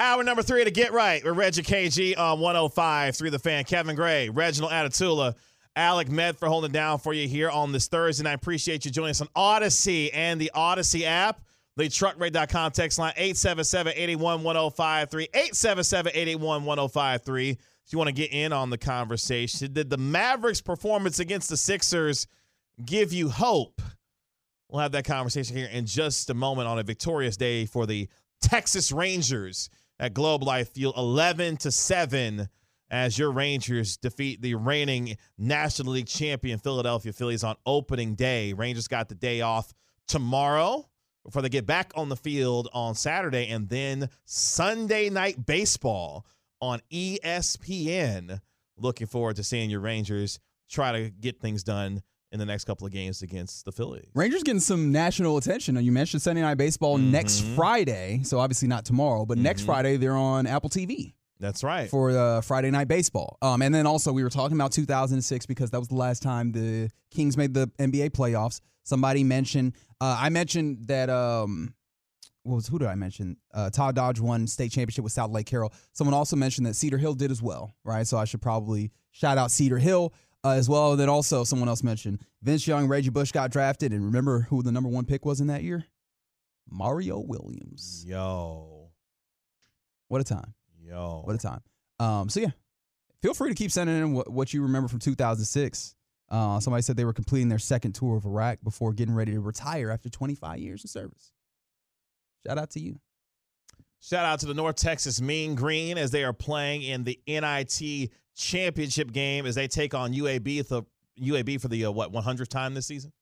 Hour number three to Get Right with Reggie KG on 105 through the fan. Kevin Gray, Reginald Atatula, Alec Medford holding down for you here on this Thursday. And I appreciate you joining us on Audacy and the Audacy app. The truckrate.com text line 877 81 1053. 877 881 1053. If you want to get in on the conversation, did the Mavericks' performance against the Sixers give you hope? We'll have that conversation here in just a moment on a victorious day for the Texas Rangers at Globe Life Field 11 to 7 as your Rangers defeat the reigning National League champion Philadelphia Phillies on opening day. Rangers got the day off tomorrow before they get back on the field on Saturday and then Sunday night baseball on ESPN. Looking forward to seeing your Rangers try to get things done in the next couple of games against the Phillies. Rangers getting some national attention. You mentioned Sunday Night Baseball next Friday, so obviously not tomorrow, but next Friday they're on Apple TV That's right. for uh, Friday Night Baseball. Um, and then also we were talking about 2006 because that was the last time the Kings made the NBA playoffs. Somebody mentioned, uh, I mentioned that. Um, what was who did I mention? Uh, Todd Dodge won state championship with Southlake Carroll. Someone also mentioned that Cedar Hill did as well, right? So I should probably shout out Cedar Hill uh, as well. And then also someone else mentioned Vince Young, Reggie Bush got drafted, and remember who the number one pick was in that year? Mario Williams. Yo. What a time! Yo. What a time! Um, so yeah, feel free to keep sending in what, what you remember from 2006. Uh, somebody said they were completing their second tour of Iraq before getting ready to retire after 25 years of service. Shout out to you. Shout out to the North Texas Mean Green as they are playing in the NIT championship game as they take on UAB the UAB for the uh, what 100th time this season.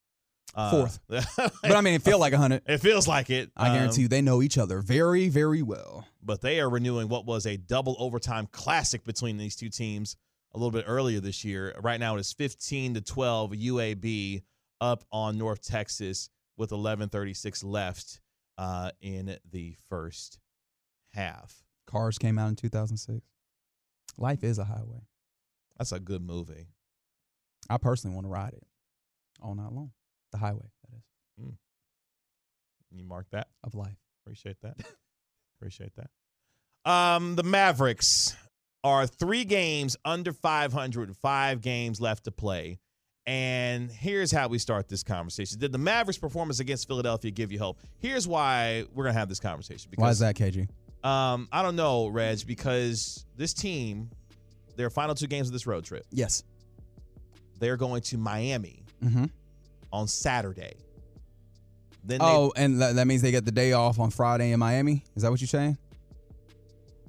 Uh, Fourth. But I mean, it feels like 100. it feels like it. I guarantee Um, you they know each other very, very well. but they are renewing what was a double overtime classic between these two teams a little bit earlier this year. Right now it is 15 to 12 UAB up on North Texas with 11:36 left uh, in the first half. Cars came out in 2006. Life is a highway. That's a good movie. I personally want to ride it all night long. The highway, that is, Mm. You mark that. of life. Appreciate that. Appreciate that. Um, the Mavericks are three games under 500, five games left to play. And here's how we start this conversation. Did the Mavericks' performance against Philadelphia give you hope? Here's why we're gonna have this conversation. Why is that, KG? Um, I don't know, Reg, because this team, their final two games of this road trip, Yes. they're going to Miami Mm-hmm. on Saturday. Then they, Oh, and that, that means they get the day off on Friday in Miami. Is that what you're saying?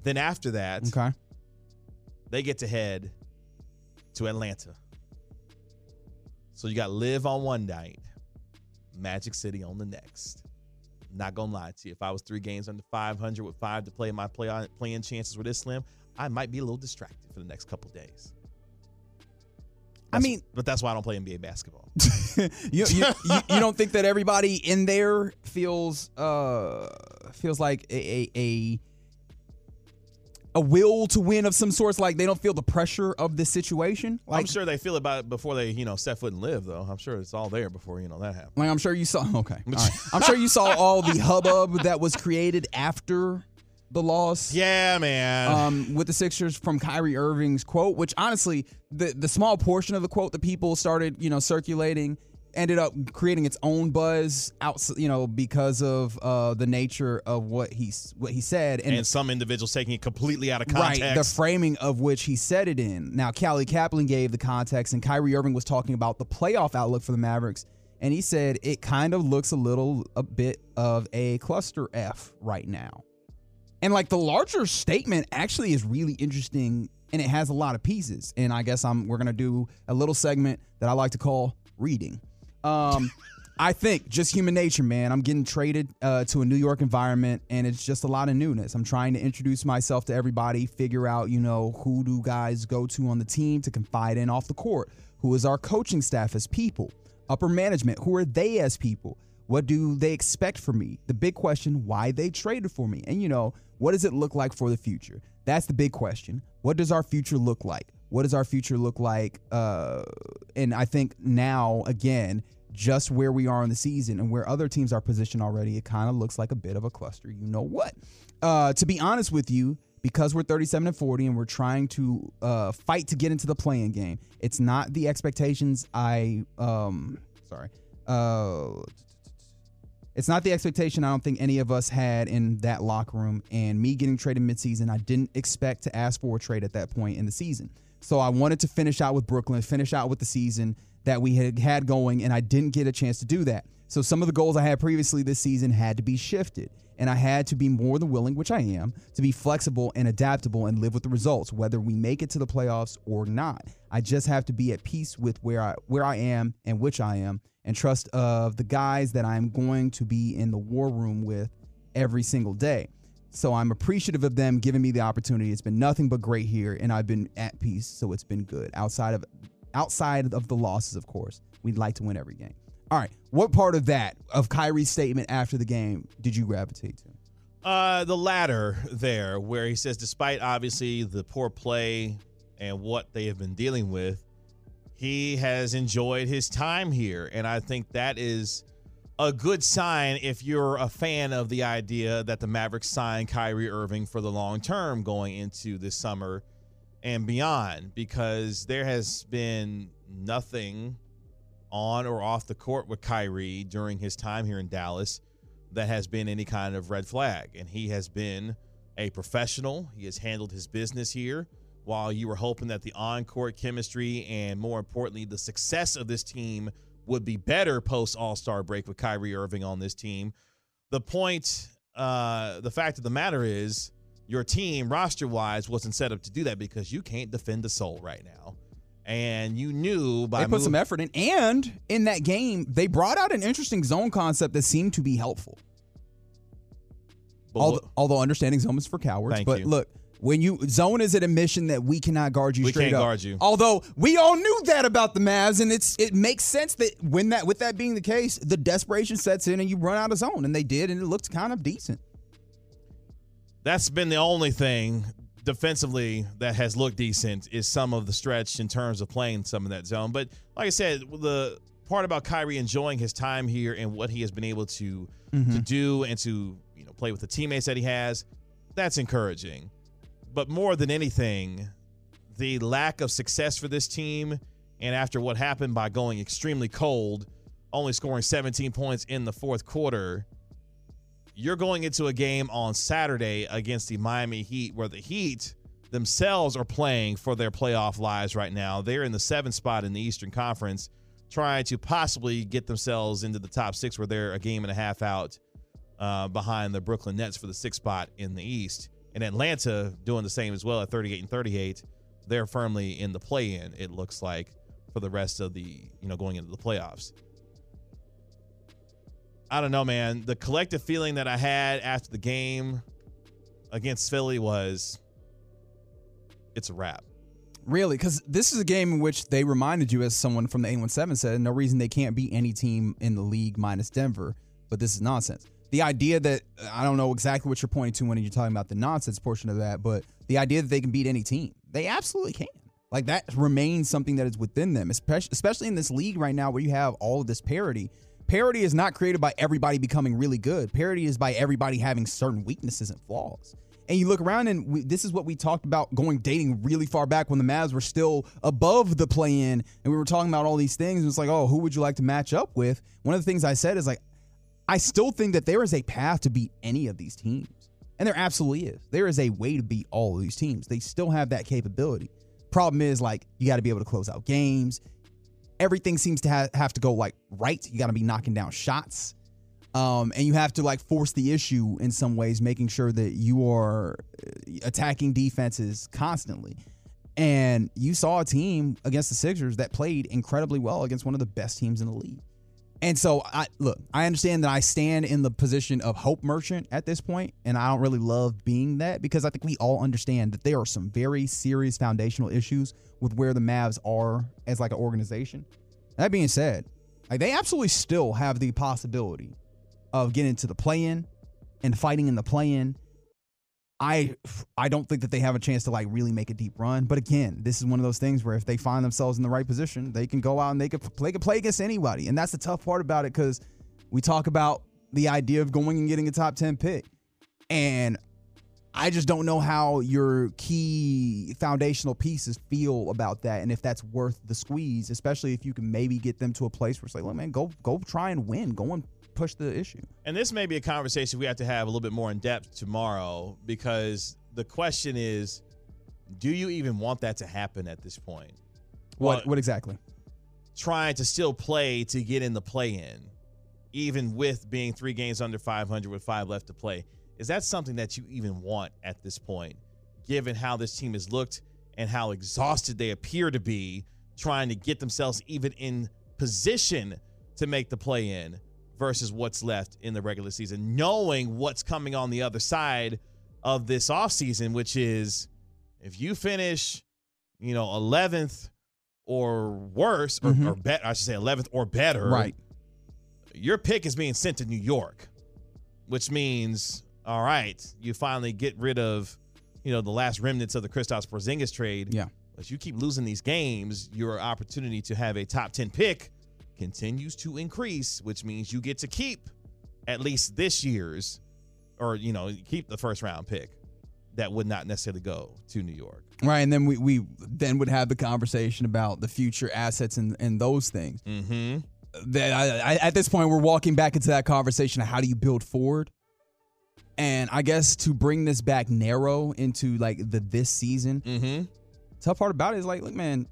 then after that, Okay. they get to head to Atlanta. So you got live on one night, Magic City on the next. Not gonna lie to you, if I was three games under 500 with five to play, my play playing chances were this slim. I might be a little distracted for the next couple days. I mean- but that's why I don't play NBA basketball. you, you, you, you don't think that everybody in there feels uh feels like a a, a a will to win of some sorts like they don't feel the pressure of this situation like I'm sure they feel about it before they, you know, set foot and live, though. I'm sure it's all there before you know that happens. like I'm sure you saw okay right. I'm sure you saw all the hubbub that was created after the loss Yeah, man. um, with the Sixers from Kyrie Irving's quote, which honestly, the the small portion of the quote that people started, you know, circulating, ended up creating its own buzz out, you know, because of uh, the nature of what he what he said, and, and, some individuals taking it completely out of context. Right, the framing of which he said it in. Now, Callie Caplan gave the context, and Kyrie Irving was talking about the playoff outlook for the Mavericks, and he said it kind of looks a little a bit of a cluster F right now. And like the larger statement actually is really interesting and it has a lot of pieces. And I guess I'm we're gonna do a little segment that I like to call reading. Um, I think just human nature, man. I'm getting traded uh, to a New York environment, and it's just a lot of newness. I'm trying to introduce myself to everybody, figure out, you know, who do guys go to on the team to confide in off the court? Who is our coaching staff as people? Upper management, who are they as people? What do they expect from me? The big question, why they traded for me? And, you know, what does it look like for the future? That's the big question. What does our future look like? What does our future look like? Uh, and I think now, again, just where we are in the season and where other teams are positioned already, it kind of looks like a bit of a cluster. You know what? Uh, to be honest with you, because we're 37 and 40 and we're trying to uh, fight to get into the playing game, it's not the expectations I um sorry. Uh it's not the expectation I don't think any of us had in that locker room. And me getting traded midseason, I didn't expect to ask for a trade at that point in the season. So I wanted to finish out with Brooklyn, finish out with the season that we had had going, and I didn't get a chance to do that. So some of the goals I had previously this season had to be shifted. And I had to be more than willing, which I am, to be flexible and adaptable and live with the results, whether we make it to the playoffs or not. I just have to be at peace with where I where I am and which I am, and trust of the guys that I'm going to be in the war room with every single day. So I'm appreciative of them giving me the opportunity. It's been nothing but great here, and I've been at peace, so it's been good. Outside of outside of the losses, of course, we'd like to win every game. All right. What part of that, of Kyrie's statement after the game, did you gravitate to? Uh, the latter there, where he says, despite obviously the poor play and what they have been dealing with, he has enjoyed his time here. And I think that is a good sign if you're a fan of the idea that the Mavericks sign Kyrie Irving for the long term going into this summer and beyond, because there has been nothing on or off the court with Kyrie during his time here in Dallas that has been any kind of red flag. And he has been a professional. He has handled his business here while you were hoping that the on court chemistry and more importantly, the success of this team would be better post All Star break with Kyrie Irving on this team. The point, uh, the fact of the matter is, your team roster wise wasn't set up to do that because you can't defend the soul right now and you knew by they put some effort in, and in that game they brought out an interesting zone concept that seemed to be helpful. although, although, understanding zone is for cowards, but you. look, when you zone is an admission that we cannot guard you we straight can't up. guard you. Although we all knew that about the Mavs, and it's it makes sense that when that with that being the case, the desperation sets in and you run out of zone, and they did, and it looked kind of decent. That's been the only thing defensively that has looked decent is some of the stretch in terms of playing some of that zone. But like I said, the part about Kyrie enjoying his time here and what he has been able to mm-hmm. to do and to you know play with the teammates that he has, that's encouraging. But more than anything, the lack of success for this team and after what happened by going extremely cold, only scoring 17 points in the fourth quarter you're going into a game on Saturday against the Miami Heat, where the Heat themselves are playing for their playoff lives right now. They're in the seventh spot in the Eastern Conference, trying to possibly get themselves into the top six, where they're a game and a half out uh, behind the Brooklyn Nets for the sixth spot in the East. And Atlanta doing the same as well at 38 and 38. They're firmly in the play-in. It looks like for the rest of the you know going into the playoffs. I don't know, man. The collective feeling that I had after the game against Philly was it's a wrap. Really? Because this is a game in which they reminded you, as someone from the 817 said, no reason they can't beat any team in the league minus Denver. But this is nonsense. The idea that uh, I don't know exactly what you're pointing to when you're talking about the nonsense portion of that, but the idea that they can beat any team, they absolutely can. Like that remains something that is within them, especially in this league right now where you have all of this parity parity is not created by everybody becoming really good. Parity is by everybody having certain weaknesses and flaws. And you look around, and we, this is what we talked about going dating really far back when the Mavs were still above the play in, and we were talking about all these things. And it's like, oh, who would you like to match up with? One of the things I said is like, I still think that there is a path to beat any of these teams. And there absolutely is. There is a way to beat all of these teams. They still have that capability. Problem is, like, you got to be able to close out games. Everything seems to ha- have to go like right. You got to be knocking down shots. Um, and you have to like force the issue in some ways, making sure that you are uh, attacking defenses constantly. And you saw a team against the Sixers that played incredibly well against one of the best teams in the league. And so I look, I understand that I stand in the position of hope merchant at this point, and I don't really love being that because I think we all understand that there are some very serious foundational issues with where the Mavs are as like an organization. That being said, like they absolutely still have the possibility of getting to the play-in and fighting in the play-in. I I don't think that they have a chance to like really make a deep run. But again, this is one of those things where if they find themselves in the right position, they can go out and they can play, can play against anybody. And that's the tough part about it because we talk about the idea of going and getting a top 10 pick. And I just don't know how your key foundational pieces feel about that and if that's worth the squeeze, especially if you can maybe get them to a place where it's like, look, man, go go try and win. Go and push the issue. And this may be a conversation we have to have a little bit more in depth tomorrow because the question is do you even want that to happen at this point? What Well, what exactly? trying to still play to get in the play in, even with being three games under 500 with five left to play. Is that something that you even want at this point, given how this team has looked and how exhausted they appear to be trying to get themselves even in position to make the play in versus what's left in the regular season, knowing what's coming on the other side of this offseason, which is if you finish, you know, 11th or worse, or, Mhm. or bet I should say 11th or better, Right. your pick is being sent to New York, which means, all right, you finally get rid of, you know, the last remnants of the Kristaps Porzingis trade. Yeah. But you keep losing these games, your opportunity to have a top 10 pick continues to increase, which means you get to keep at least this year's, or, you know, keep the first round pick that would not necessarily go to New York. Right, and then we, we then would have the conversation about the future assets and, and those things. Mm-hmm. That I, I, at this point, we're walking back into that conversation of how do you build forward. And I guess to bring this back narrow into like the this season, Mm-hmm. tough part about it is like, look, man,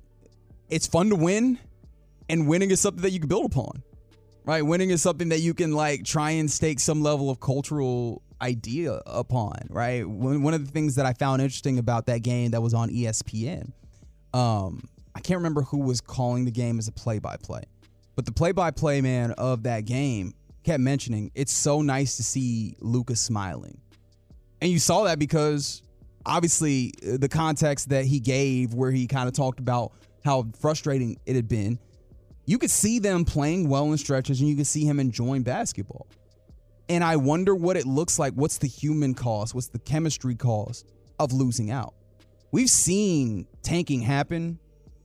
it's fun to win, and winning is something that you can build upon. Right, winning is something that you can like try and stake some level of cultural idea upon. Right, one of the things that I found interesting about that game that was on ESPN, um, I can't remember who was calling the game as a play-by-play, but the play-by-play man of that game kept mentioning it's so nice to see Luka's smiling. And you saw that because obviously uh, the context that he gave, where he kind of talked about how frustrating it had been, you could see them playing well in stretches and you could see him enjoying basketball. And I wonder what it looks like. What's the human cost? What's the chemistry cost of losing out? We've seen tanking happen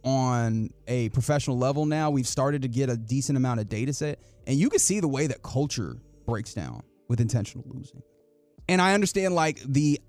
on a professional level now. We've started to get a decent amount of data set, and you can see the way that culture breaks down with intentional losing. And I understand like the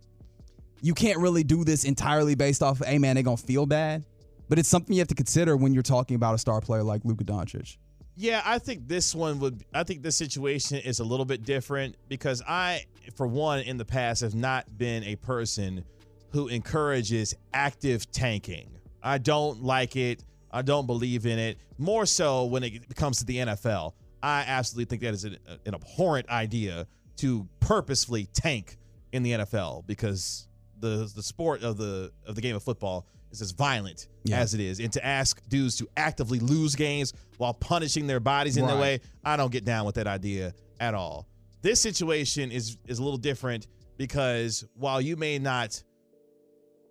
you can't really do this entirely based off of, hey man, they're gonna feel bad. But it's something you have to consider when you're talking about a star player like Luka Doncic. Yeah, I think this one would. I think this situation is a little bit different because I, for one, in the past have not been a person who encourages active tanking. I don't like it. I don't believe in it. More so when it comes to the NFL. I absolutely think that is an, uh, an abhorrent idea to purposefully tank in the NFL because the the sport of the of the game of football is as violent Yeah. as it is, and to ask dudes to actively lose games while punishing their bodies in the Right. way, I don't get down with that idea at all. This situation is is a little different because while you may not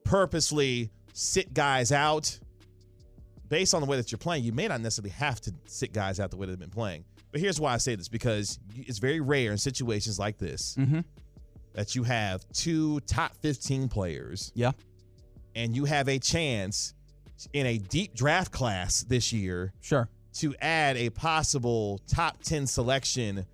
purposely sit guys out based on the way that you're playing, you may not necessarily have to sit guys out the way they've been playing. But here's why I say this because it's very rare in situations like this Mm-hmm. that you have two top 15 players Yeah. And you have a chance in a deep draft class this year Sure. to add a possible top 10 selection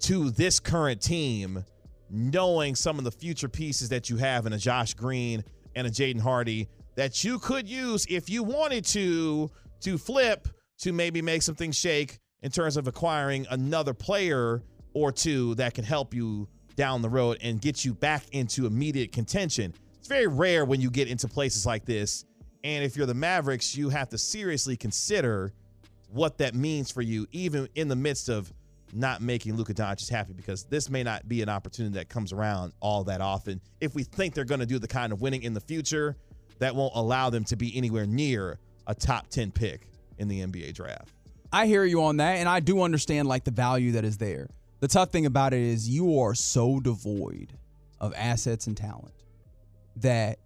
to this current team knowing some of the future pieces that you have in a Josh Green and a Jaden Hardy that you could use if you wanted to to flip to maybe make something shake in terms of acquiring another player or two that can help you down the road and get you back into immediate contention. It's very rare when you get into places like this. And if you're the Mavericks, you have to seriously consider what that means for you, even in the midst of not making Luka Doncic happy, because this may not be an opportunity that comes around all that often. If we think they're going to do the kind of winning in the future, that won't allow them to be anywhere near a top 10 pick in the NBA draft. I hear you on that, and I do understand like the value that is there. The tough thing about it is you are so devoid of assets and talent that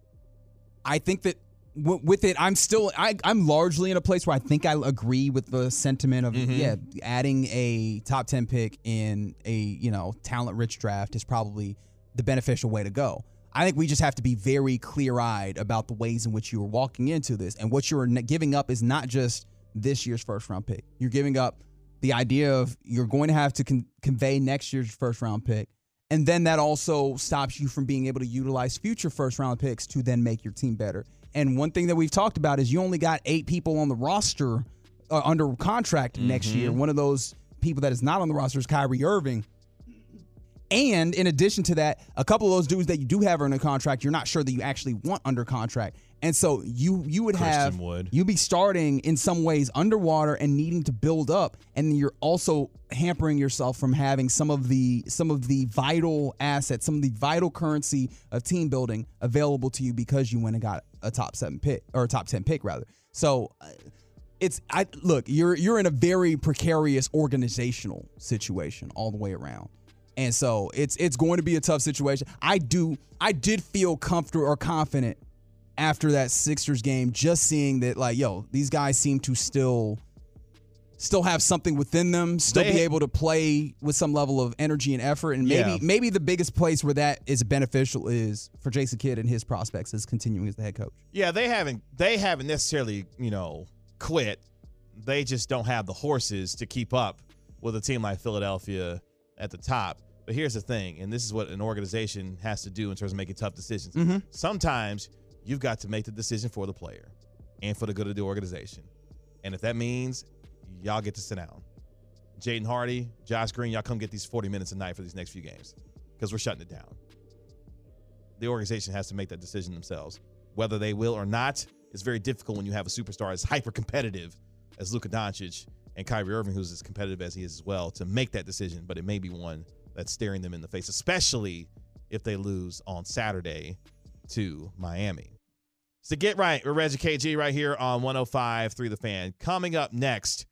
I think that w- with it, I'm still I, I'm largely in a place where I think I agree with the sentiment of Mhm. yeah, adding a top ten pick in a you know talent rich draft is probably the beneficial way to go. I think we just have to be very clear eyed about the ways in which you are walking into this, and what you're giving up is not just this year's first round pick. You're giving up the idea of you're going to have to con- convey next year's first round pick. And then that also stops you from being able to utilize future first round picks to then make your team better. And one thing that we've talked about is you only got eight people on the roster uh, under contract next year. One of those people that is not on the roster is Kyrie Irving. And in addition to that, a couple of those dudes that you do have under contract, you're not sure that you actually want under contract. And so you you would have Wood. you'd be starting in some ways underwater and needing to build up, and you're also hampering yourself from having some of the some of the vital assets, some of the vital currency of team building available to you because you went and got a top seven pick or a top ten pick rather. So. uh, it's I look, you're you're in a very precarious organizational situation all the way around. And so it's it's going to be a tough situation. I do I did feel comfortable or confident after that Sixers game, just seeing that like, yo, these guys seem to still still have something within them, still be able to play with some level of energy and effort. And maybe Yeah. maybe the biggest place where that is beneficial is for Jason Kidd and his prospects is continuing as the head coach. Yeah, they haven't they haven't necessarily, you know, quit. They just don't have the horses to keep up with a team like Philadelphia at the top. But here's the thing, and this is what an organization has to do in terms of making tough decisions. Mm-hmm. Sometimes you've got to make the decision for the player and for the good of the organization. And if that means y'all get to sit down. Jaden Hardy, Josh Green, y'all come get these 40 minutes a night for these next few games because we're shutting it down. The organization has to make that decision themselves. Whether they will or not is very difficult when you have a superstar as hyper competitive as Luka Doncic and Kyrie Irving, who's as competitive as he is as well, to make that decision. But it may be one that's staring them in the face, especially if they lose on Saturday to Miami. So get right with Reggie KG right here on 105 through the fan. Coming up next,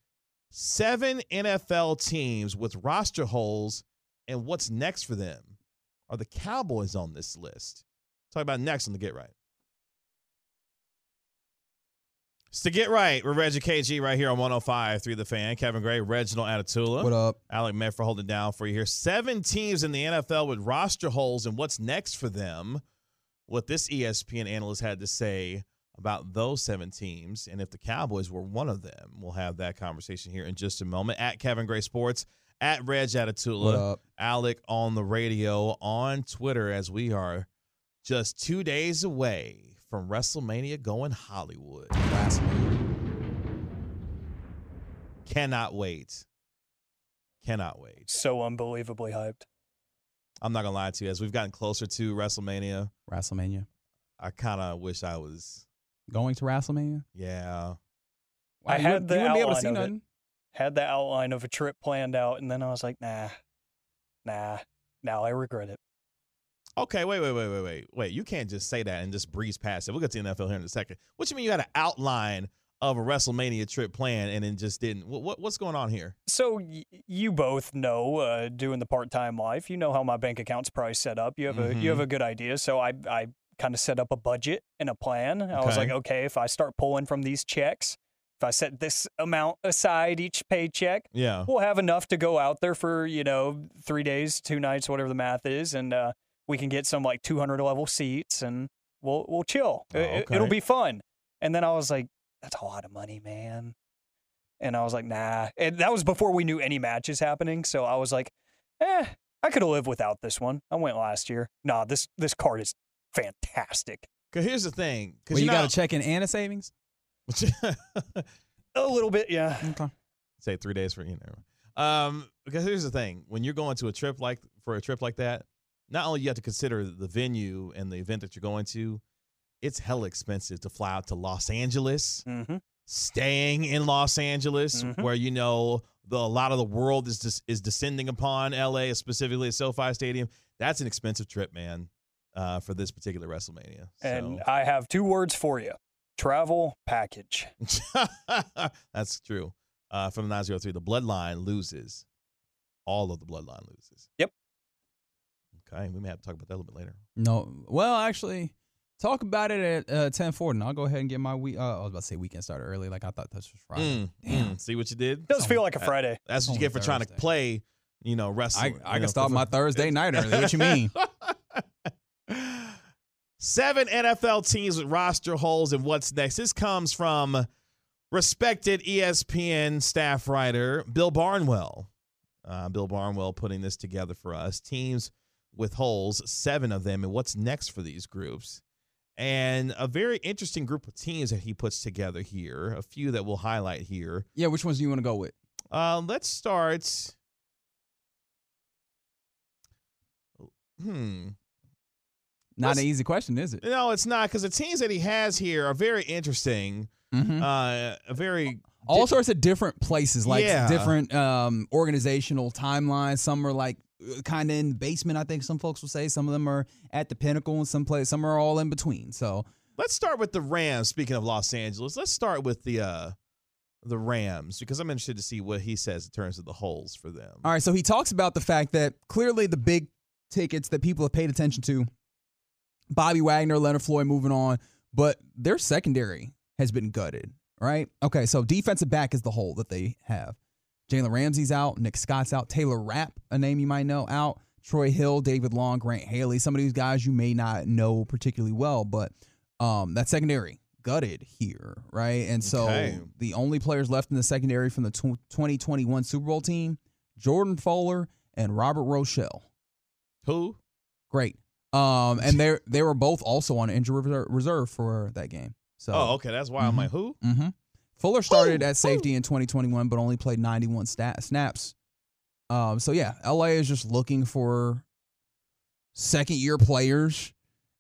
seven NFL teams with roster holes, and what's next for them? Are the Cowboys on this list? Talk about next on the Get Right. It's the Get Right with Reggie KG right here on 105 through the fan. Kevin Gray, Reginald Atatula. What up? Alec Medford holding down for you here. Seven teams in the NFL with roster holes, and what's next for them? What this ESPN analyst had to say about those seven teams, and if the Cowboys were one of them. We'll have that conversation here in just a moment. At Kevin Gray Sports, at Reg What Atatula. Alec on the radio, on Twitter, as we are just two days away from WrestleMania going Hollywood. Cannot wait. Cannot wait. So unbelievably hyped. I'm not gonna lie to you. As we've gotten closer to WrestleMania, WrestleMania. I kind of wish I was. Going to WrestleMania? Yeah, I you had wouldn't- the you wouldn't be able to outline see of it. Had the outline of a trip planned out, and then I was like, nah, nah. Now I regret it. Okay, wait, wait, wait, wait, wait, wait. You can't just say that and just breeze past it. We'll get to the NFL here in a second. What do you mean you had an outline of a WrestleMania trip plan and then just didn't? What, what what's going on here? So y- you both know, uh, doing the part-time life, you know how my bank account's probably set up. You have a you have a good idea. So I I kind of set up a budget and a plan. I was like, okay, if I start pulling from these checks, if I set this amount aside each paycheck, Yeah, we'll have enough to go out there for you know three days, two nights, whatever the math is, and uh, we can get some like 200 level seats, and we'll we'll chill. Oh, It- It'll be fun. And then I was like, that's a lot of money, man. And I was like, nah. And that was before we knew any matches happening. So I was like, eh, I could have lived without this one. I went last year. Nah, this this card is fantastic. Cause here's the thing. Cause Well, you know, got to check in and a savings. A little bit, yeah. Okay. say three days for you know. Um, because here's the thing: when you're going to a trip like for a trip like that, not only you have to consider the venue and the event that you're going to, it's hella expensive to fly out to Los Angeles, Mm-hmm. staying in Los Angeles, Mhm. where you know the a lot of the world is just is descending upon LA, specifically at SoFi Stadium. That's an expensive trip, man, uh, for this particular WrestleMania. And I have two words for you: travel package. That's true. Uh, from the 903, the bloodline loses. All of the bloodline loses. Yep. Okay, we may have to talk about that a little bit later. No. Well, actually, talk about it at uh, ten forty, and I'll go ahead and get my week. Uh, I was about to say weekend started early, like I thought this was Friday. Mm, Damn. mm. See what you did? It does feel like a Friday. That's what you get for trying to play, you know, wrestle. I, I can start for- my Thursday night early. What you mean? Seven NFL teams with roster holes and what's next. This comes from respected ESPN staff writer Bill Barnwell. Uh, Bill Barnwell putting this together for us. Teams with holes, seven of them, and what's next for these groups. And a very interesting group of teams that he puts together here. A few that we'll highlight here. Yeah, which ones do you want to go with? Uh, let's start. Hmm. Not Let's- an easy question, is it? No, it's not because the teams that he has here are very interesting. Mm-hmm. Uh, a very All sorts of different places, like Yeah. different um, organizational timelines. Some are like kind of in the basement. I think some folks will say. Some of them are at the pinnacle, and some place some are all in between. So Let's start with the Rams. Speaking of Los Angeles, let's start with the uh, the Rams because I'm interested to see what he says in terms of the holes for them. All right, so he talks about the fact that clearly the big tickets that people have paid attention to, Bobby Wagner, Leonard Floyd moving on, but their secondary has been gutted, right? Okay, so defensive back is the hole that they have. Jalen Ramsey's out, Nick Scott's out, Taylor Rapp, a name you might know, out, Troy Hill, David Long, Grant Haley, some of these guys you may not know particularly well, but um, that secondary gutted here, right? And so Okay. the only players left in the secondary from the 2021 Super Bowl team, Jordan Fuller and Robert Rochell. Who? Great. Um, and they they were both also on injury reserve for that game. So, Oh, okay. That's why I'm Mhm. like, who? hmm Fuller started at safety in 2021, but only played 91 stat- snaps. Um, so yeah, LA is just looking for second year players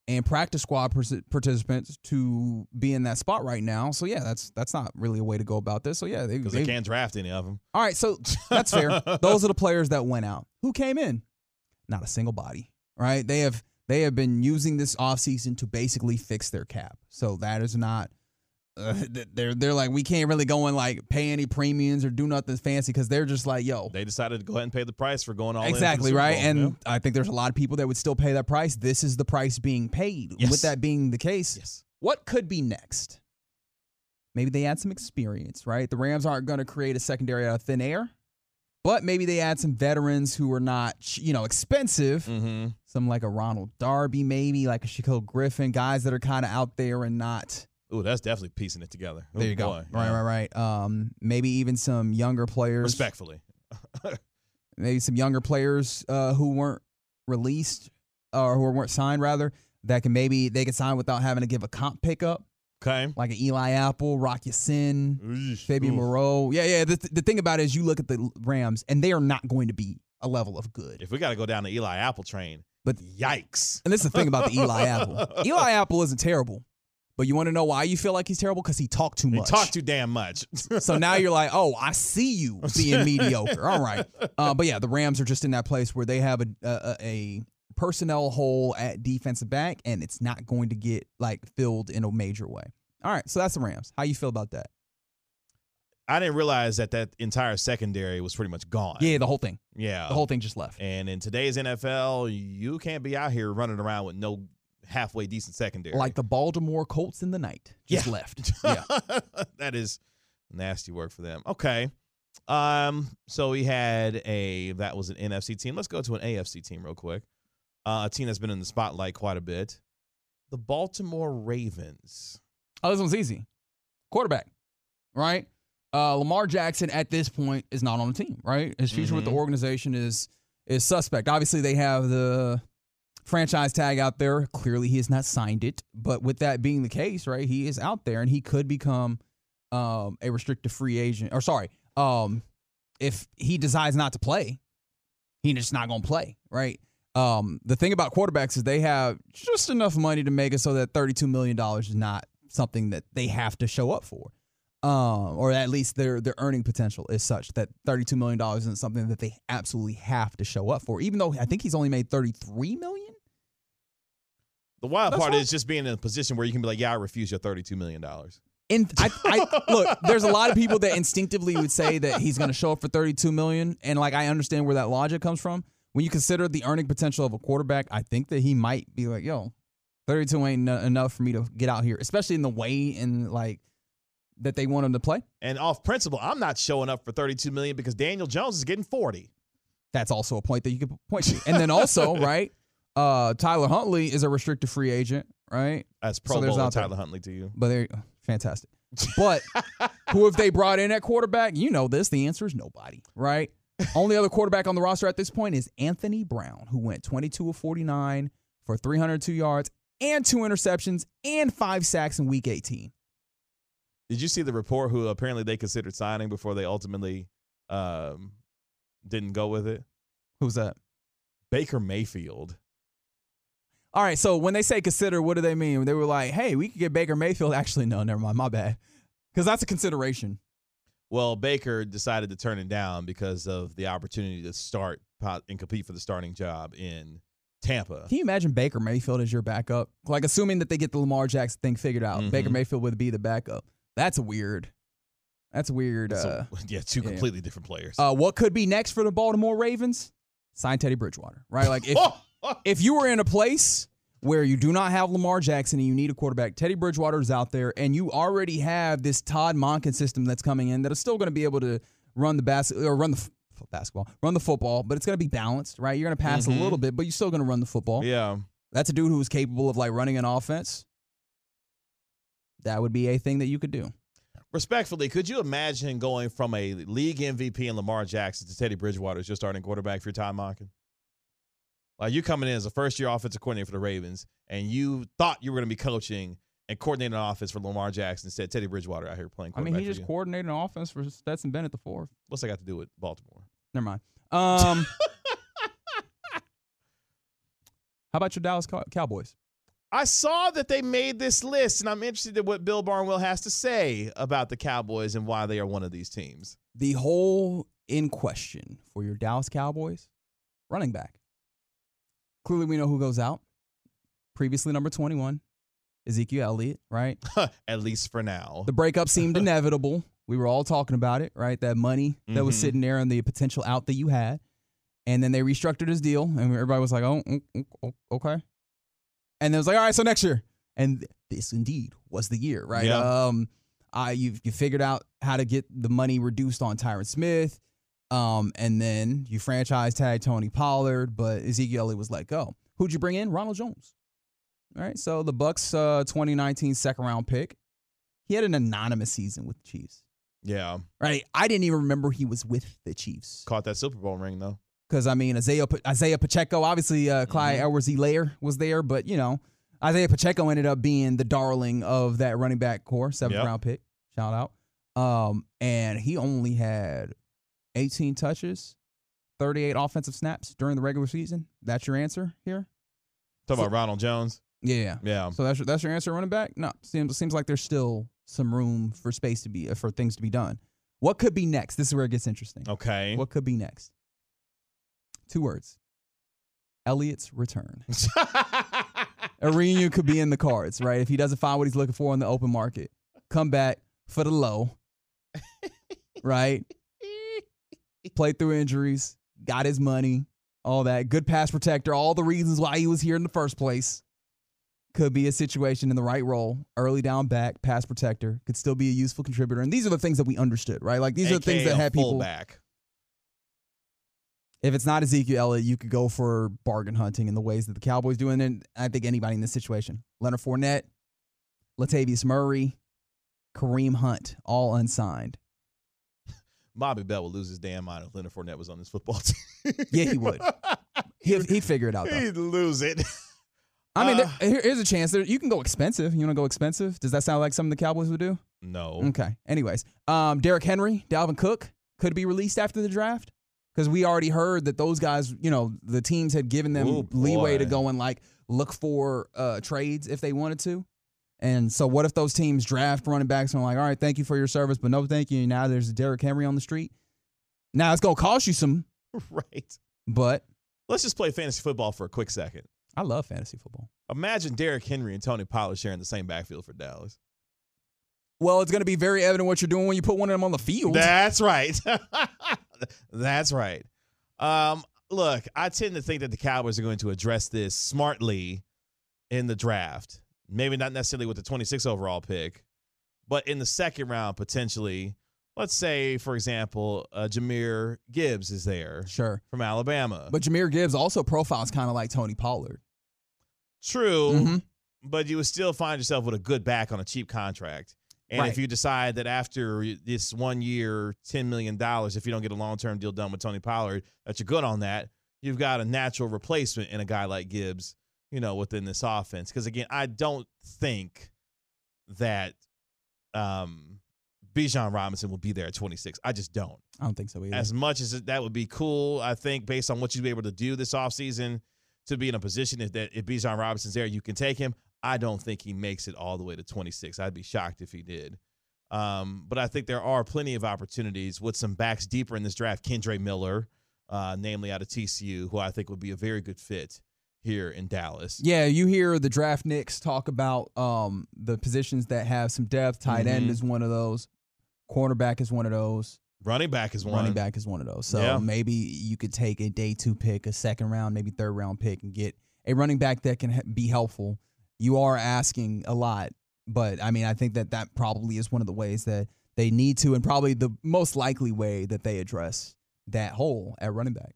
and practice squad pers- participants to be in that spot right now. So yeah, that's that's not really a way to go about this. So yeah, they, Because they they can't draft any of them. all right, so that's fair. Those are the players that went out. Who came in? Not a single body, right? They have they have been using this offseason to basically fix their cap. So that is not uh, they're they're like we can't really go and like pay any premiums or do nothing fancy because they're just like yo They decided to go ahead and pay the price for going all exactly right Bowl, and yeah. i think there's a lot of people that would still pay that price this is the price being paid Yes. with that being the case yes. what could be next maybe they add some experience right the rams aren't going to create a secondary out of thin air but maybe they add some veterans who are not you know expensive Mm-hmm. some like a ronald darby maybe like a shaquille griffin guys that are kind of out there and not Ooh, that's definitely piecing it together. Ooh, there you go boy, right yeah. right right um maybe even some younger players Respectfully. maybe some younger players uh, who weren't released or who weren't signed rather that can maybe they can sign without having to give a comp pickup Okay. like an Eli Apple, Rock Ya-Sin. Fabian Ooh. Moreau. Yeah, yeah. The, the thing about it is you look at the Rams and they are not going to be a level of good. If we got to go down the Eli Apple train, But yikes. and this is the thing about the Eli Apple. Eli Apple isn't terrible, but you want to know why you feel like he's terrible because he talked too He much. talk too damn much. So now you're like, oh, I see you being mediocre. All right, uh, but yeah, the Rams are just in that place where they have a, a a personnel hole at defensive back, and it's not going to get like filled in a major way. All right, so that's the Rams. How you feel about that? I didn't realize that that entire secondary was pretty much gone. Yeah, the whole thing. Yeah. The whole thing just left. And in today's NFL, you can't be out here running around with no halfway decent secondary. Like the Baltimore Colts in the night, just Yeah. left. Yeah. that is nasty work for them. Okay. Um, so we had a that was an NFC team. Let's go to an AFC team real quick. Uh, a team that's been in the spotlight quite a bit. The Baltimore Ravens. Oh, this one's easy. Quarterback, right? Uh, Lamar Jackson at this point is not on the team, right? His future with the Mhm. organization is is suspect. Obviously, they have the franchise tag out there. Clearly, he has not signed it. But with that being the case, right, he is out there and he could become um, a restricted free agent. Or sorry, um, if he decides not to play, he's just not going to play, right? Um, the thing about quarterbacks is they have just enough money to make it so that $32 million is not something that they have to show up for. Um, or at least their their earning potential is such that $32 million isn't something that they absolutely have to show up for, even though I think he's only made $33 million. The wild That's part fine. is just being in a position where you can be like, yeah, I refuse your $32 million. And I, I look, there's a lot of people that instinctively would say that he's going to show up for 32 million, and like I understand where that logic comes from. When you consider the earning potential of a quarterback, I think that he might be like, "Yo, 32 ain't n- enough for me to get out here," especially in the way and like that they want him to play. And off principle, I'm not showing up for 32 million because Daniel Jones is getting 40. That's also a point that you could point to. And then also, right, uh, Tyler Huntley is a restricted free agent, right? That's So Pro there's Bowler there. Tyler Huntley to you. But they fantastic. But who have they brought in at quarterback? You know this. The answer is nobody, right? Only other quarterback on the roster at this point is Anthony Brown, who went 22 of 49 for 302 yards and two interceptions and five sacks in week 18. Did you see the report who apparently they considered signing before they ultimately um, didn't go with it? Who's that? Baker Mayfield. All right, so when they say consider, what do they mean? They were like, hey, we could get Baker Mayfield. Actually, no, never mind. My bad. Because that's a consideration. Well, Baker decided to turn it down because of the opportunity to start and compete for the starting job in Tampa. Can you imagine Baker Mayfield as your backup? Like, assuming that they get the Lamar Jackson thing figured out, Baker Mhm. Mayfield would be the backup. That's a weird. That's a weird. Uh, yeah, two yeah. completely different players. uh, what could be next for the Baltimore Ravens? Sign Teddy Bridgewater, right? Like if if you were in a place where you do not have Lamar Jackson and you need a quarterback, Teddy Bridgewater is out there, and you already have this Todd Monken system that's coming in that is still going to be able to run the bas- or run the f- basketball, run the football, but it's going to be balanced, right? You're going to pass Mhm. a little bit, but you're still going to run the football. yeah. That's a dude who is capable of like running an offense. That would be a thing that you could do. Respectfully, could you imagine going from a league MVP and Lamar Jackson to Teddy Bridgewater as your starting quarterback for your time mocking? Like you coming in as a first year offensive coordinator for the Ravens, and you thought you were going to be coaching and coordinating an offense for Lamar Jackson instead. Teddy Bridgewater out here playing I mean, he just coordinated an offense for Stetson Bennett the fourth. What's that got to do with Baltimore? Never mind. Um, how about your Dallas Cow- Cowboys? I saw that they made this list, and I'm interested in what Bill Barnwell has to say about the Cowboys and why they are one of these teams. The whole in question for your Dallas Cowboys running back. Clearly, we know who goes out. Previously, number 21, Ezekiel Elliott, right? At least for now. The breakup seemed inevitable. We were all talking about it, right? That money that was Mhm. sitting there and the potential out that you had. And then they restructured his deal, and everybody was like, oh, mm, mm, oh, okay. And it was like, all right, so next year. And this indeed was the year, right? Yeah. Um, I you you figured out how to get the money reduced on Tyron Smith. Um, and then you franchise tag Tony Pollard, but Ezekiel Elliott was let go. Who'd you bring in? Ronald Jones. All right. So the Bucs uh 2019 second round pick. He had an anonymous season with the Chiefs. yeah. Right. I didn't even remember he was with the Chiefs. Caught that Super Bowl ring, though. Because I mean Isaiah Isaiah Pacheco, obviously uh, Clyde Mhm. Edwards-Helaire was there, but you know, Isaiah Pacheco ended up being the darling of that running back core, seventh Yep. round pick. Shout out. Um, and he only had 18 touches, 38 offensive snaps during the regular season. That's your answer here? Talk So- about Ronald Jones. Yeah. Yeah. So that's your, that's your answer, running back? No, seems seems like there's still some room for space to be for things to be done. What could be next? This is where it gets interesting. Okay. What could be next? Two words. Elliott's return. A reunion could be in the cards, right? If he doesn't find what he's looking for in the open market, come back for the low, right? Play through injuries, got his money, all that. Good pass protector, all the reasons why he was here in the first place. Could be a situation in the right role, early down back, pass protector, could still be a useful contributor. And these are the things that we understood, right? Like these are the things that had people. fullback. If it's not Ezekiel Elliott, you could go for bargain hunting in the ways that the Cowboys do. And then I think anybody in this situation Leonard Fournette, Latavius Murray, Kareem Hunt, all unsigned. Bobby Belt would lose his damn mind if Leonard Fournette was on this football team. Yeah, he would. He'd, he'd figure it out though. He'd lose it. I mean, Uh, there, here's a chance. There, you can go expensive. You want to go expensive? Does that sound like something the Cowboys would do? no. Okay. Anyways, um, Derrick Henry, Dalvin Cook could be released after the draft because we already heard that those guys, you know, the teams had given them Ooh, leeway to go and like look for uh, trades if they wanted to. And so, what if those teams draft running backs and are like, all right, thank you for your service, but no, thank you. Now there's Derrick Henry on the street. Now it's gonna cost you some, Right. but Let's just play fantasy football for a quick second. I love fantasy football. Imagine Derrick Henry and Tony Pollard sharing the same backfield for Dallas. Well, it's gonna be very evident what you're doing when you put one of them on the field. That's right. That's right. Um, look, I tend to think that the Cowboys are going to address this smartly in the draft. Maybe not necessarily with the 26 overall pick, but in the second round, potentially. Let's say, for example, uh, Jahmyr Gibbs is there sure. from Alabama. But Jahmyr Gibbs also profiles kind of like Tony Pollard. True, Mhm. but you would still find yourself with a good back on a cheap contract. And if you decide that after this one year, $10 million, if you don't get a long term deal done with Tony Pollard, that you're good on that, you've got a natural replacement in a guy like Gibbs, you know, within this offense. Because again, I don't think that um, Bijan Robinson will be there at 26. I just don't. I don't think so either. As much as that would be cool, I think based on what you'd be able to do this offseason to be in a position if that if Bijan Robinson's there, you can take him. I don't think he makes it all the way to 26. I'd be shocked if he did. Um, but I think there are plenty of opportunities with some backs deeper in this draft. Kendre Miller, uh, namely out of TCU, who I think would be a very good fit here in Dallas. Yeah, you hear the draftniks talk about um, the positions that have some depth. Tight end Mhm. is one of those. Cornerback is one of those. Running back is one. Running back is one of those. So Yeah. maybe you could take a day two pick, a second round, maybe third round pick, and get a running back that can be helpful. You are asking a lot, but I mean, I think that that probably is one of the ways that they need to, and probably the most likely way that they address that hole at running back.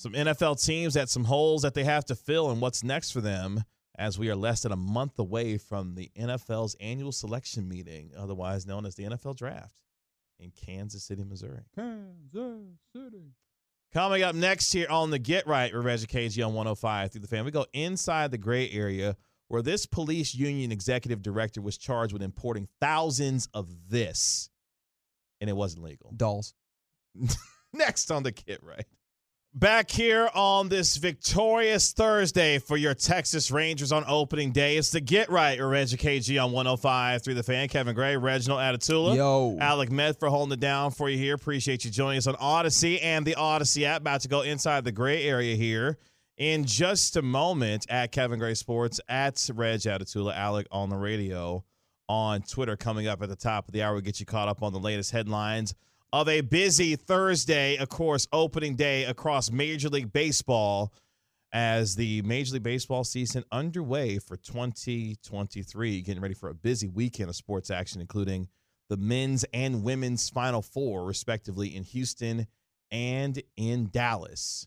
Some NFL teams at some holes that they have to fill and what's next for them as we are less than a month away from the NFL's annual selection meeting, otherwise known as the NFL Draft in Kansas City, Missouri. Kansas City. Coming up next here on the Get Right with Reggie KG on 105 through the fan, we go inside the gray area where this police union executive director was charged with importing thousands of this, and it wasn't legal. Dolls. Next on the Get Right. Back here on this victorious Thursday for your Texas Rangers on opening day. It's the Get Right or Reggie KG on 105 through the fan. Kevin Gray, Reginald Atatula. Yo. Alec Medford holding it down for you here. Appreciate you joining us on Audacy and the Audacy app. About to go inside the gray area here in just a moment at Kevin Gray Sports, at Reg Atatula, Alec on the radio, on Twitter. Coming up at the top of the hour, we get you caught up on the latest headlines of a busy Thursday, of course, opening day across Major League Baseball as the Major League Baseball season underway for 2023. Getting ready for a busy weekend of sports action, including the men's and women's Final Four, respectively, in Houston and in Dallas.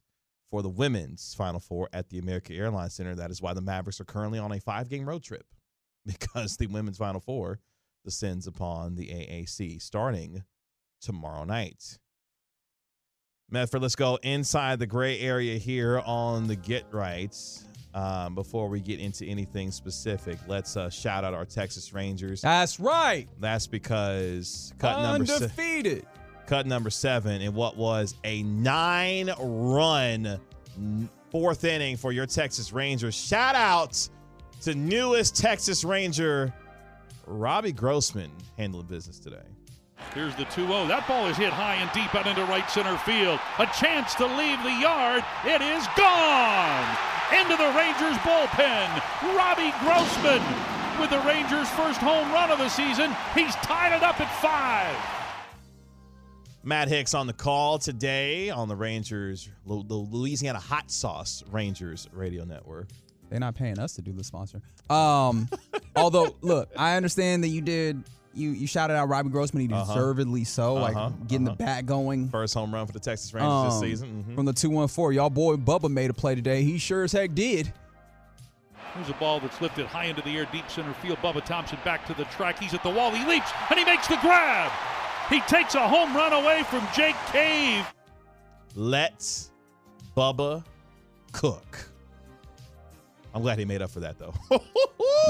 For the women's Final Four at the American Airlines Center, that is why the Mavericks are currently on a five game road trip because the women's Final Four descends upon the AAC starting tomorrow night. Medford, let's go inside the gray area here on the Get Right. Um, before we get into anything specific, let's uh, shout out our Texas Rangers. That's right. That's because cut number se- Undefeated. cut number seven in what was a nine run fourth inning for your Texas Rangers. Shout out to newest Texas Ranger Robbie Grossman handling business today. Here's the 2 0. That ball is hit high and deep out into right center field. A chance to leave the yard. It is gone. Into the Rangers bullpen. Robbie Grossman with the Rangers' first home run of the season. He's tied it up at five. Matt Hicks on the call today on the Rangers, the Louisiana Hot Sauce Rangers radio network. They're not paying us to do the sponsor. Um, although, look, I understand that you did. You you shouted out Robbie Grossman. He Uh-huh. deservedly so, Uh-huh, like getting uh-huh. the bat going. First home run for the Texas Rangers Um, this season. Mhm. From the two one four, y'all boy Bubba made a play today. He sure as heck did. Here's a ball that's lifted high into the air, deep center field. Bubba Thompson back to the track. He's at the wall. He leaps and he makes the grab. He takes a home run away from Jake Cave. Let's Bubba cook. I'm glad he made up for that though.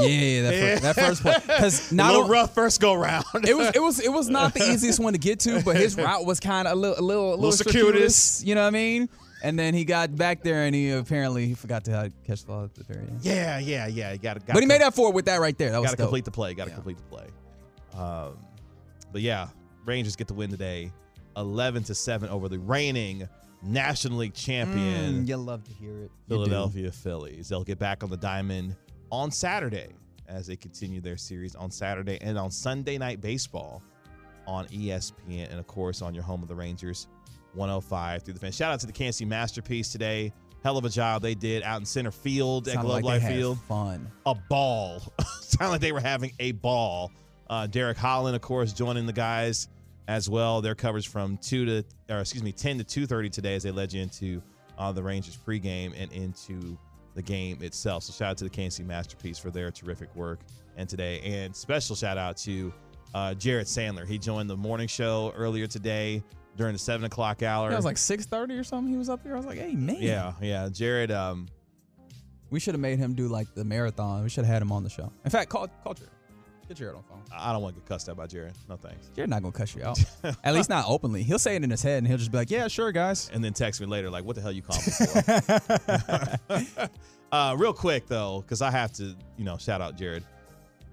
Yeah, that, Yeah. First, that first play because a not little o- rough first go round. it was it was it was not the easiest one to get to, but his route was kind of a little a little, a little, Little circuitous, circuitous. You know what I mean? And then he got back there and he apparently he forgot to catch the ball at the very end. yeah, yeah, yeah. You got to. But he made up for it with that right there. That was Got to dope. complete the play. Got to Yeah. complete the play. Um, but yeah, Rangers get the win today, eleven to seven over the reigning National League champion Mm, you love to hear it. Philadelphia Phillies. They'll get back on the diamond on Saturday as they continue their series on Saturday and on Sunday Night Baseball on ESPN and of course on your home of the Rangers 105 through the fan. Shout out to the Kansas City Masterpiece today. Hell of a job they did out in center field at Sounded Globe like Life Field Fun. a ball. Sound like they were having a ball. Uh, Derek Holland, of course, joining the guys as well. Their coverage from two to, or excuse me, ten to two thirty today as they led you into uh, the Rangers pregame and into the game itself. So shout out to the Kansas City Masterpiece for their terrific work and today, and special shout out to uh, Jared Sandler. He joined the morning show earlier today during the seven o'clock hour. It was like six thirty or something. He was up here. I was like, hey man. yeah, yeah. Jared, um, We should have made him do like the marathon. We should have had him on the show. In fact, call call Jared. Get Jared on the phone. I don't want to get cussed out by Jared. No thanks. Jared not gonna cuss you out. At least not openly. He'll say it in his head and he'll just be like, yeah, sure, guys. and then text me later like, "What the hell you call me for?" uh, real quick though, because I have to, you know, shout out Jared.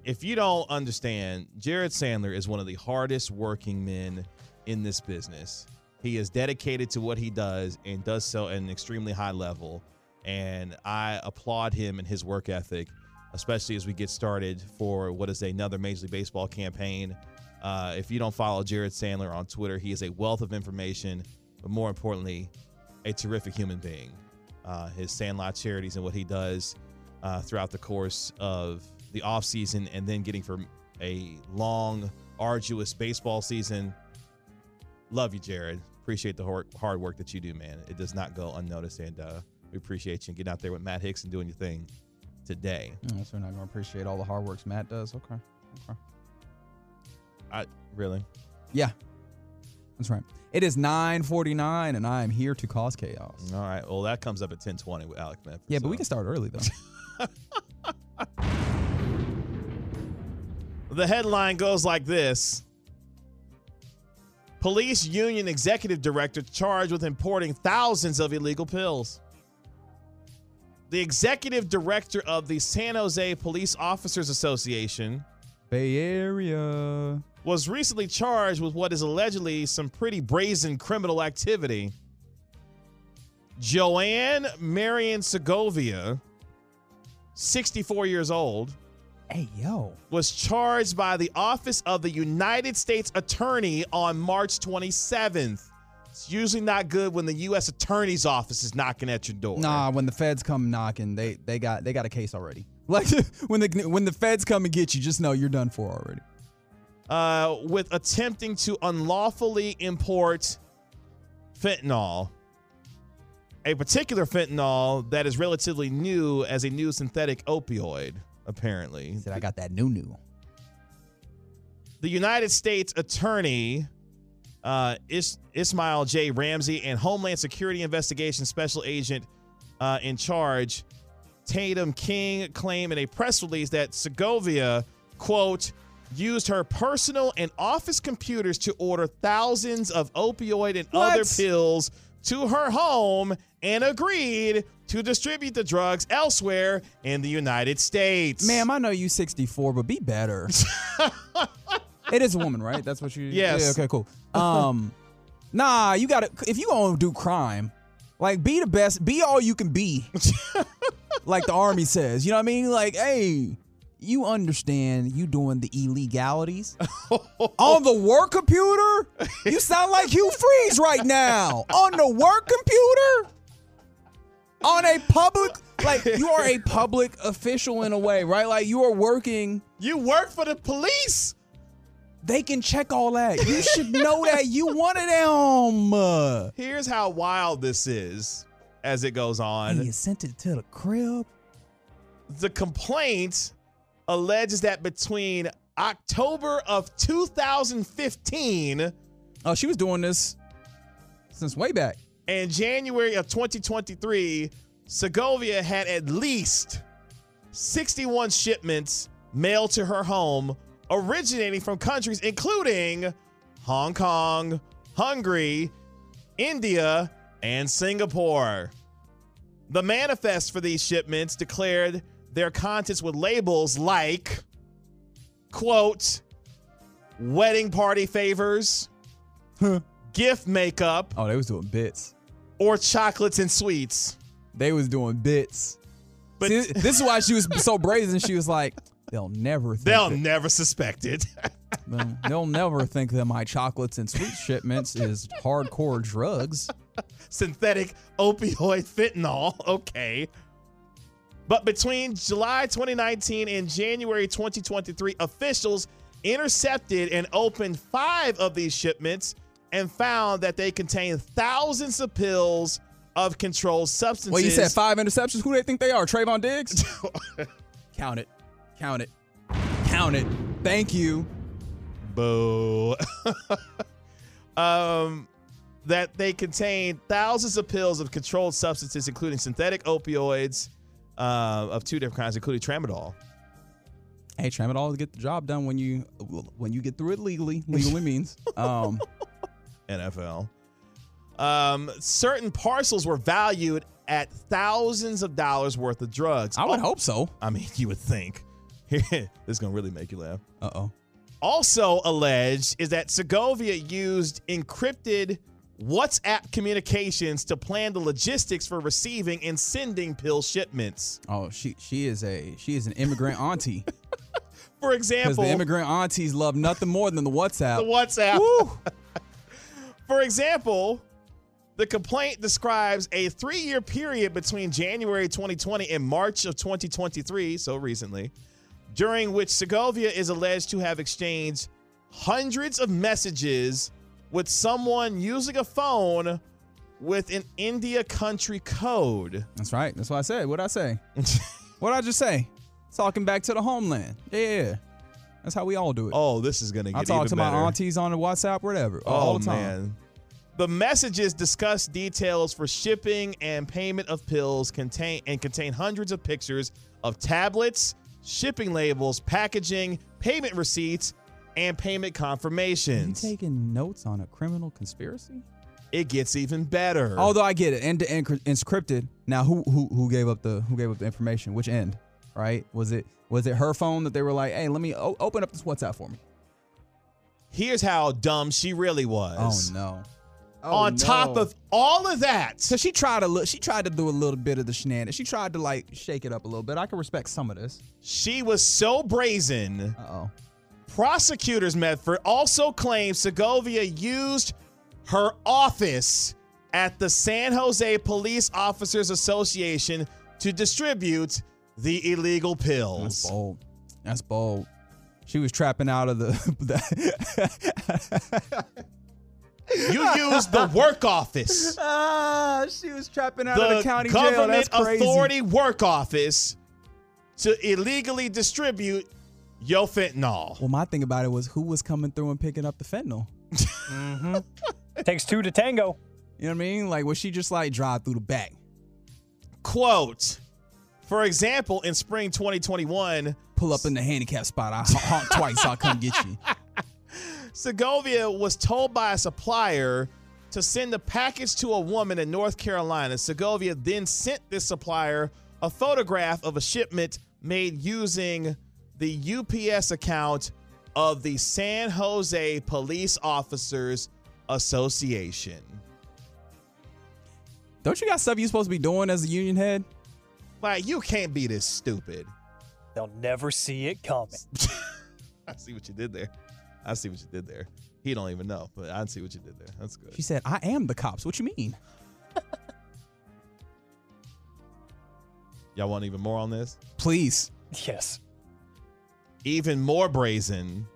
If you don't understand, Jared Sandler is one of the hardest working men in this business. He is dedicated to what he does and does so at an extremely high level. And I applaud him and his work ethic, especially as we get started for what is another Major League Baseball campaign. Uh, if you don't follow Jared Sandler on Twitter, he is a wealth of information, but more importantly, a terrific human being. Uh, his Sandlot charities and what he does uh, throughout the course of the offseason and then getting for a long, arduous baseball season. Love you, Jared. Appreciate the hard, hard work that you do, man. It does not go unnoticed, and uh, we appreciate you getting out there with Matt Hicks and doing your thing today. Mm, so we're not gonna appreciate all the hard works Matt does. Okay. Okay. I really. Yeah. That's right. It is 949 and I am here to cause chaos. All right. Well, that comes up at 1020 with Alec Medford. Yeah, but we can start early though. The headline goes like this Police Union Executive Director charged with importing thousands of illegal pills. The executive director of the San Jose Police Officers Association Bay Area. was recently charged with what is allegedly some pretty brazen criminal activity. Joanne Marion Segovia, 64 years old, Hey yo. was charged by the Office of the United States Attorney on March 27th. It's usually not good when the U.S. Attorney's Office is knocking at your door. Nah, when the feds come knocking, they they got they got a case already. Like when the when the feds come and get you, just know you're done for already. Uh, with attempting to unlawfully import fentanyl, a particular fentanyl that is relatively new as a new synthetic opioid, apparently. Said I got that new new. the United States Attorney uh, Is- Ismail J. Ramsey and Homeland Security Investigation Special Agent uh, in charge, Tatum King, claim in a press release that Segovia, quote, used her personal and office computers to order thousands of opioid and What? other pills to her home and agreed to distribute the drugs elsewhere in the United States. Ma'am, I know you 64, but be better. it is a woman, right? That's what you. Yes. Yeah, okay, cool. Um, nah, you gotta. If you gonna do crime, like be the best, be all you can be. like the army says, you know what I mean? Like, hey, you understand you doing the illegalities on the work computer? You sound like Hugh Freeze right now on the work computer on a public like you are a public official in a way, right? Like you are working. You work for the police. They can check all that. You should know that you one of them. Here's how wild this is as it goes on. You sent it to the crib. The complaint alleges that between October of 2015 Oh, she was doing this since way back. and January of 2023, Segovia had at least 61 shipments mailed to her home, originating from countries including Hong Kong, Hungary, India, and Singapore. The manifest for these shipments declared their contents with labels like, quote, wedding party favors, gift makeup, Oh, they was doing bits. or chocolates and sweets. They was doing bits. But See, this is why she was so brazen. She was like, "They'll never, think they'll that- never suspect it. they'll- they'll never think that my chocolates and sweet shipments is hardcore drugs." Synthetic opioid fentanyl. Okay. But between July 2019 and January 2023, officials intercepted and opened five of these shipments and found that they contained thousands of pills of controlled substances. Well, you said five interceptions. Who do they think they are? Trevon Diggs? Count it. Count it. Count it. Thank you. Boo. um, that they contain thousands of pills of controlled substances, including synthetic opioids uh, of two different kinds, including tramadol. Hey, tramadol get the job done when you when you get through it legally. Legally means. Um, NFL. Um, certain parcels were valued at thousands of dollars worth of drugs. I would Oh, hope so. I mean, you would think. this is gonna really make you laugh. Uh oh. also alleged is that Segovia used encrypted WhatsApp communications to plan the logistics for receiving and sending pill shipments. Oh, she she is a she is an immigrant auntie For because example, the immigrant aunties love nothing more than the WhatsApp. the WhatsApp. For example, the complaint describes a three year period between January 2020 and March of 2023, so recently, during which Segovia is alleged to have exchanged hundreds of messages with someone using a phone with an India country code. That's right. That's what I said. What'd I say? What'd I just say? Talking back to the homeland. Yeah. That's how we all do it. Oh, this is going to get I talk to my aunties on the WhatsApp, whatever, Oh, all the time. man. The messages discuss details for shipping and payment of pills contain and contain hundreds of pictures of tablets, shipping labels, packaging, payment receipts, and payment You confirmations. taking notes on a criminal conspiracy? It gets even better. Although I get it, end to end encrypted. Now, who who who gave up the who gave up the information? Which end? Right? Was it was it her phone that they were like, hey, let me o- open up this WhatsApp for me? Here's how dumb she really was. Oh was. Oh, no. On top of all of that, So she tried to look. She tried to do a little bit of the shenanigans. She tried to like shake it up a little bit. I can respect some of this. she was so brazen. Oh. Prosecutors Medford also claim Segovia used her office at the San Jose Police Officers Association to distribute the illegal pills. That's bold. That's bold. She was trapping out of the. You used the work office, ah, she was trapping out of the the county jail. government That's crazy. authority work office, to illegally distribute your fentanyl. Well, my thing about it was who was coming through and picking up the fentanyl. Takes two to tango. You know what I mean? Like, was she just like drive through the back? Quote, for example, in spring 2021, Pull up in the handicap spot. I honk twice. I'll come get you. Segovia was told by a supplier to send a package to a woman in North Carolina. Segovia then sent this supplier a photograph of a shipment made using the UPS account of the San Jose Police Officers Association. Don't you got stuff you supposed to be doing as a union head? Like, you can't be this stupid. They'll never see it coming. I see what you did there. I see what you did there. He don't even know, but I see what you did there. That's good. She said, "I am the cops." What you mean? Y'all want even more on this? Please. Yes. even more brazen.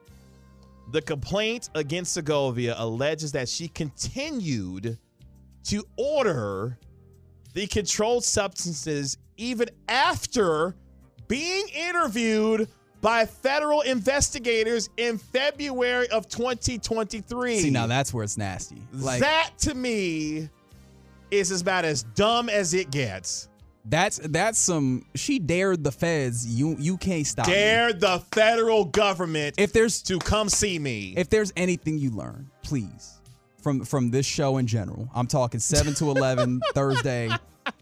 The complaint against Segovia alleges that she continued to order the controlled substances even after being interviewed by federal investigators in February of 2023. See, now that's where it's nasty. Like that to me is about as dumb as it gets. that's that's some. She dared the feds. You you can't stop. me. Dare the federal government If there's to come see me. if there's anything you learn, please, from from this show in general, I'm talking seven to eleven Thursday,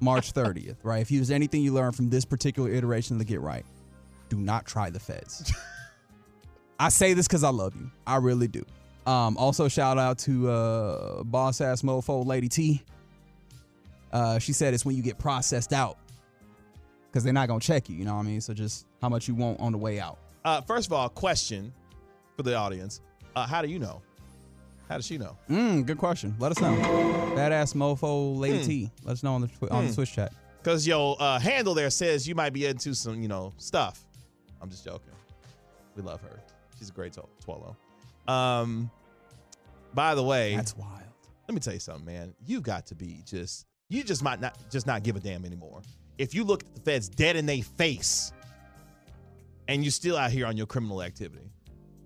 March 30th. Right. If there's anything you learn from this particular iteration of the Get Right, do not try the feds. I say this because I love you. I really do. Um, also, shout out to uh, boss ass mofo Lady T. Uh, she said it's when you get processed out because they're not gonna check you. You know what I mean? So just how much you want on the way out. uh, first of all, question for the audience: uh, How do you know? How does she know? Mm, good question. Let us know. Badass mofo Lady Hmm. T. Let us know on the twi- on the Twitch chat. Because your uh, handle there says you might be into some, you know, stuff. I'm just joking. We love her. She's a great Twello. Um, by the way, That's wild. let me tell you something, man. You've got to be just you just might not just not give a damn anymore. If you look at the feds dead in their face and you're still out here on your criminal activity.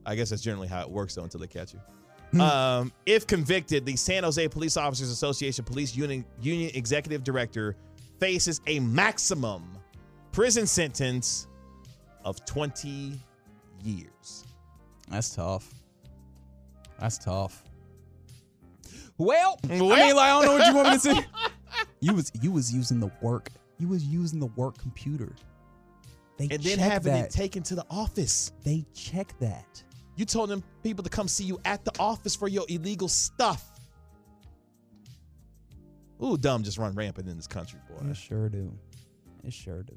I guess that's generally how it works though until they catch you. Um, if convicted, the San Jose Police Officers Association Police Union, Union Executive Director faces a maximum prison sentence of 20 years. That's tough. That's tough. Well, I Well. mean, like, I don't know what you want me to say. You was you was using the work. You was using the work computer. They And then having that. it taken to the office. they check that. You told them people to come see you at the office for your illegal stuff. Ooh, dumb just run rampant in this country, boy. It sure do. It sure do.